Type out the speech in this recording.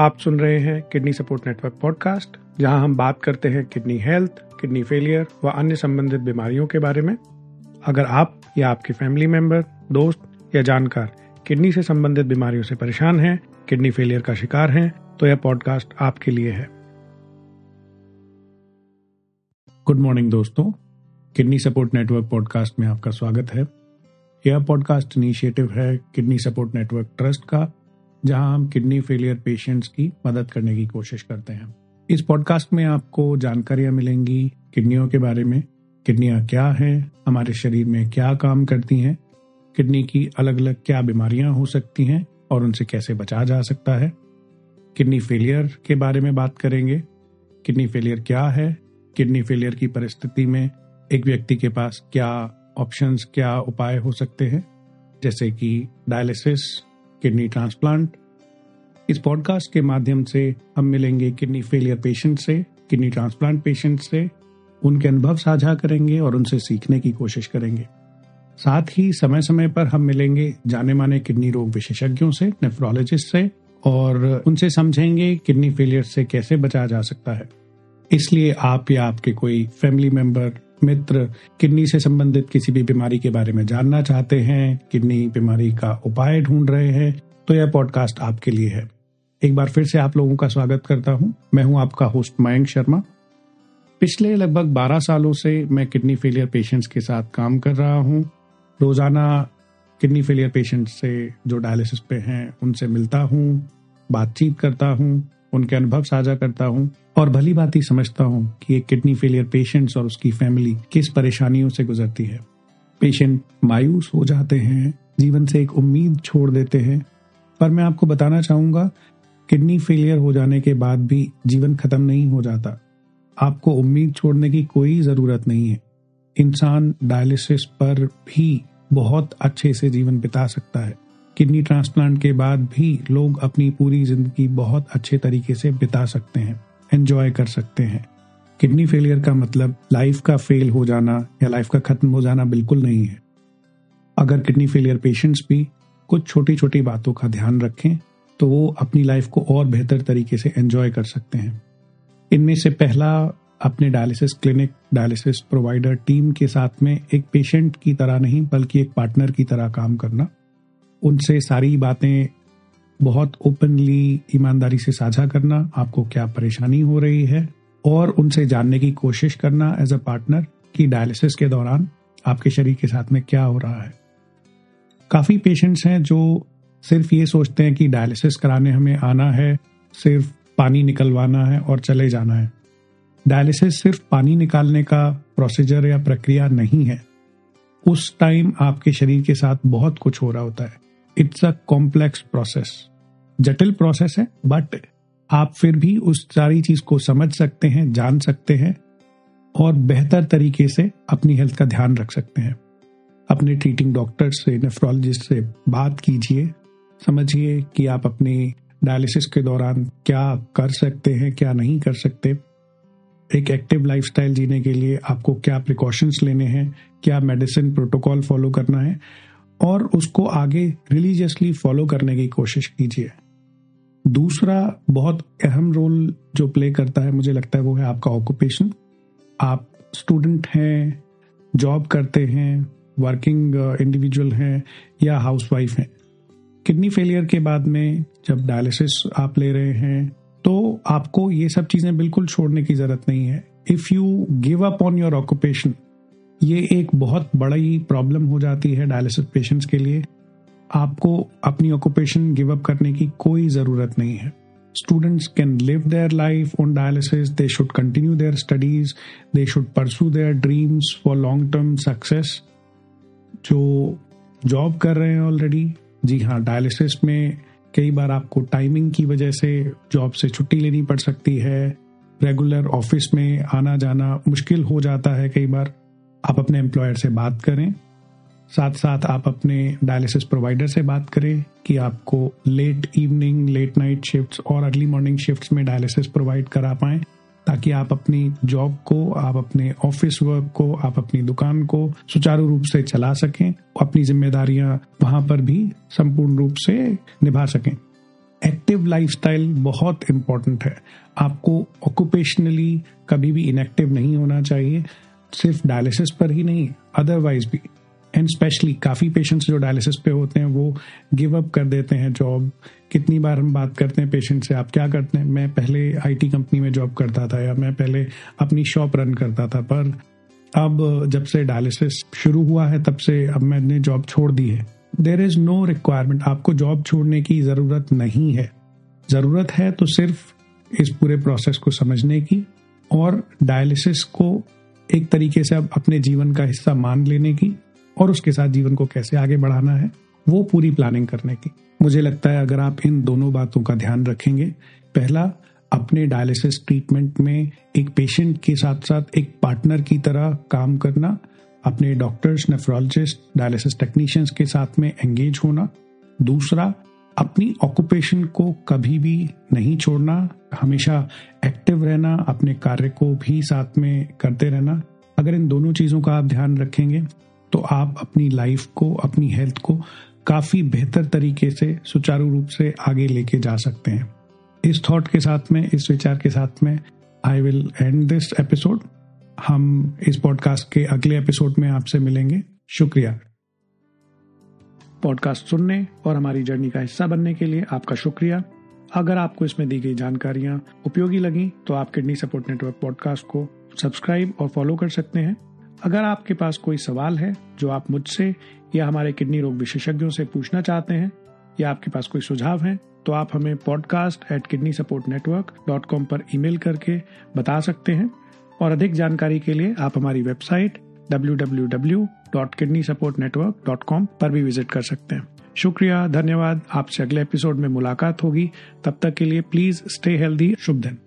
आप सुन रहे हैं किडनी सपोर्ट नेटवर्क पॉडकास्ट, जहाँ हम बात करते हैं किडनी हेल्थ, किडनी फेलियर व अन्य संबंधित बीमारियों के बारे में। अगर आप या आपके फैमिली मेंबर, दोस्त या जानकार किडनी से संबंधित बीमारियों से परेशान हैं, किडनी फेलियर का शिकार हैं तो यह पॉडकास्ट आपके लिए है। गुड मॉर्निंग दोस्तों। किडनी सपोर्ट नेटवर्क पॉडकास्ट में आपका स्वागत है। यह पॉडकास्ट इनिशिएटिव है किडनी सपोर्ट नेटवर्क ट्रस्ट का जहाँ हम किडनी फेलियर पेशेंट्स की मदद करने की कोशिश करते हैं। इस पॉडकास्ट में आपको जानकारियाँ मिलेंगी किडनियों के बारे में, किडनियाँ क्या हैं, हमारे शरीर में क्या काम करती हैं, किडनी की अलग अलग क्या बीमारियाँ हो सकती हैं और उनसे कैसे बचा जा सकता है। किडनी फेलियर के बारे में बात करेंगे। किडनी फेलियर क्या है? किडनी फेलियर की परिस्थिति में एक व्यक्ति के पास क्या ऑप्शंस, क्या उपाय हो सकते हैं? जैसे कि डायलिसिस किडनी ट्रांसप्लांट। इस पॉडकास्ट के माध्यम से हम मिलेंगे किडनी फेलियर पेशेंट से, किडनी ट्रांसप्लांट पेशेंट से। उनके अनुभव साझा करेंगे और उनसे सीखने की कोशिश करेंगे। साथ ही समय समय पर हम मिलेंगे जाने माने किडनी रोग विशेषज्ञों से नेफ्रोलॉजिस्ट से, और उनसे समझेंगे किडनी फेलियर से कैसे बचा जा सकता है। इसलिए आप या आपके कोई फैमिली मेंबर मित्र किडनी से संबंधित किसी भी बीमारी के बारे में जानना चाहते हैं, किडनी बीमारी का उपाय ढूंढ रहे हैं तो यह पॉडकास्ट आपके लिए है। एक बार फिर से आप लोगों का स्वागत करता हूँ। मैं हूँ आपका होस्ट मयंक शर्मा। पिछले लगभग 12 सालों से मैं किडनी फेलियर पेशेंट्स के साथ काम कर रहा हूँ। रोज़ाना किडनी फेलियर पेशेंट्स से जो डायलिसिस पे हैं, उनसे मिलता हूँ, बातचीत करता हूँ, उनके अनुभव साझा करता हूँ। और भली बात ही समझता हूँ कि एक किडनी फेलियर पेशेंट्स और उसकी फैमिली किस परेशानियों से गुजरती है। पेशेंट मायूस हो जाते हैं, जीवन से एक उम्मीद छोड़ देते हैं। पर मैं आपको बताना चाहूँगा, किडनी फेलियर हो जाने के बाद भी जीवन खत्म नहीं हो जाता। आपको उम्मीद छोड़ने की कोई ज़रूरत नहीं है। इंसान डायलिसिस पर भी बहुत अच्छे से जीवन बिता सकता है। किडनी ट्रांसप्लांट के बाद भी लोग अपनी पूरी ज़िंदगी बहुत अच्छे तरीके से बिता सकते हैं। एंजॉय कर सकते हैं। किडनी फेलियर का मतलब लाइफ का फेल हो जाना या लाइफ का खत्म हो जाना बिल्कुल नहीं है। अगर किडनी फेलियर पेशेंट्स भी कुछ छोटी छोटी बातों का ध्यान रखें तो वो अपनी लाइफ को और बेहतर तरीके से एंजॉय कर सकते हैं। इनमें से पहला अपने dialysis clinic dialysis provider team के साथ में एक पेशेंट की तरह नहीं, बल्कि एक पार्टनर की तरह काम करना। उनसे सारी बातें बहुत ओपनली ईमानदारी से साझा करना आपको क्या परेशानी हो रही है? और उनसे जानने की कोशिश करना एज अ पार्टनर कि डायलिसिस के दौरान आपके शरीर के साथ में क्या हो रहा है? काफ़ी पेशेंट्स हैं जो सिर्फ़ ये सोचते हैं कि डायलिसिस कराने हमें आना है, सिर्फ़ पानी निकलवाना है और चले जाना है। डायलिसिस सिर्फ़ पानी निकालने का प्रोसीजर या प्रक्रिया नहीं है। उस टाइम आपके शरीर के साथ बहुत कुछ हो रहा होता है। इट्स अ कॉम्प्लेक्स प्रोसेस जटिल प्रोसेस है बट आप फिर भी उस सारी चीज़ को समझ सकते हैं, जान सकते हैं और बेहतर तरीके से अपनी हेल्थ का ध्यान रख सकते हैं। अपने ट्रीटिंग डॉक्टर से नेफ्रोलॉजिस्ट से बात कीजिए, समझिए कि आप अपनी डायलिसिस के दौरान क्या कर सकते हैं, क्या नहीं कर सकते। एक एक्टिव लाइफस्टाइल जीने के लिए आपको क्या प्रिकॉशंस लेने हैं, क्या मेडिसिन प्रोटोकॉल फॉलो करना है और उसको आगे रिलीजियसली फॉलो करने की कोशिश कीजिए। दूसरा बहुत अहम रोल जो प्ले करता है मुझे लगता है वो है आपका ऑक्यूपेशन आप स्टूडेंट हैं जॉब करते हैं वर्किंग इंडिविजुअल uh, हैं या हाउसवाइफ हैं. किडनी फेलियर के बाद में जब डायलिसिस आप ले रहे हैं तो आपको ये सब चीज़ें बिल्कुल छोड़ने की ज़रूरत नहीं है. If you give up on your occupation ये एक बहुत बड़ी प्रॉब्लम हो जाती है डायलिसिस पेशेंट्स के लिए. आपको अपनी ऑक्यूपेशन गिव अप करने की कोई ज़रूरत नहीं है। Students can live their life on dialysis they should continue their studies they should pursue their dreams for long term success जो जॉब कर रहे हैं ऑलरेडी जी हाँ डायलिसिस में कई बार आपको टाइमिंग की वजह से जॉब से छुट्टी लेनी पड़ सकती है। रेगुलर ऑफ़िस में आना जाना मुश्किल हो जाता है कई बार। आप अपने एम्प्लॉयर से बात करें। साथ साथ आप अपने डायलिसिस प्रोवाइडर से बात करें कि आपको late evening late night shifts और अर्ली मॉर्निंग शिफ्ट्स में डायलिसिस प्रोवाइड करा पाए, ताकि आप अपनी जॉब को, आप अपने ऑफ़िस वर्क को, आप अपनी दुकान को सुचारू रूप से चला सकें, अपनी जिम्मेदारियाँ वहाँ पर भी संपूर्ण रूप से निभा सकें। एक्टिव लाइफस्टाइल बहुत इंपॉर्टेंट है। आपको ऑक्यूपेशनली कभी भी इनएक्टिव नहीं होना चाहिए, सिर्फ़ डायलिसिस पर ही नहीं अदरवाइज़ भी। एंड स्पेशली काफ़ी पेशेंट्स जो डायलिसिस पे होते हैं, वो गिव अप कर देते हैं जॉब कितनी बार हम बात करते हैं पेशेंट से, आप क्या करते हैं? मैं पहले आईटी कंपनी में जॉब करता था या मैं पहले अपनी शॉप रन करता था, पर अब जब से डायलिसिस शुरू हुआ है, तब से अब मैंने जॉब छोड़ दी है। देर इज़ नो रिक्वायरमेंट आपको जॉब छोड़ने की ज़रूरत नहीं है। ज़रूरत है तो सिर्फ़ इस पूरे प्रोसेस को समझने की और डायलिसिस को एक तरीके से अब अपने जीवन का हिस्सा मान लेने की। और उसके साथ जीवन को कैसे आगे बढ़ाना है, वो पूरी प्लानिंग करने की। मुझे लगता है अगर आप इन दोनों बातों का ध्यान रखेंगे, पहला, अपने डायलिसिस ट्रीटमेंट में एक पेशेंट के साथ साथ एक पार्टनर की तरह काम करना, अपने डॉक्टर्स नेफ्रोलॉजिस्ट डायलिसिस टेक्नीशियंस के साथ में एंगेज होना। दूसरा, अपनी ऑक्यूपेशन को कभी भी नहीं छोड़ना, हमेशा एक्टिव रहना, अपने कार्य को भी साथ में करते रहना। अगर इन दोनों चीज़ों का आप ध्यान रखेंगे तो आप अपनी लाइफ को, अपनी हेल्थ को काफ़ी बेहतर तरीके से, सुचारू रूप से आगे लेके जा सकते हैं। इस थॉट के साथ में, इस विचार के साथ में I will end this episode हम इस पॉडकास्ट के अगले एपिसोड में आपसे मिलेंगे। शुक्रिया। पॉडकास्ट सुनने और हमारी जर्नी का हिस्सा बनने के लिए आपका शुक्रिया। अगर आपको इसमें दी गई जानकारियाँ उपयोगी लगी तो आप किडनी सपोर्ट नेटवर्क पॉडकास्ट को सब्सक्राइब और फॉलो कर सकते हैं। अगर आपके पास कोई सवाल है जो आप मुझसे या हमारे किडनी रोग विशेषज्ञों से पूछना चाहते हैं या आपके पास कोई सुझाव है तो आप हमें podcast at kidney support network dot com पर ईमेल करके बता सकते हैं। और अधिक जानकारी के लिए आप हमारी वेबसाइट www.kidneysupportnetwork.com पर भी विज़िट कर सकते हैं। शुक्रिया, धन्यवाद। आपसे अगले एपिसोड में मुलाकात होगी। तब तक के लिए प्लीज़ स्टे हेल्दी शुभ दिन।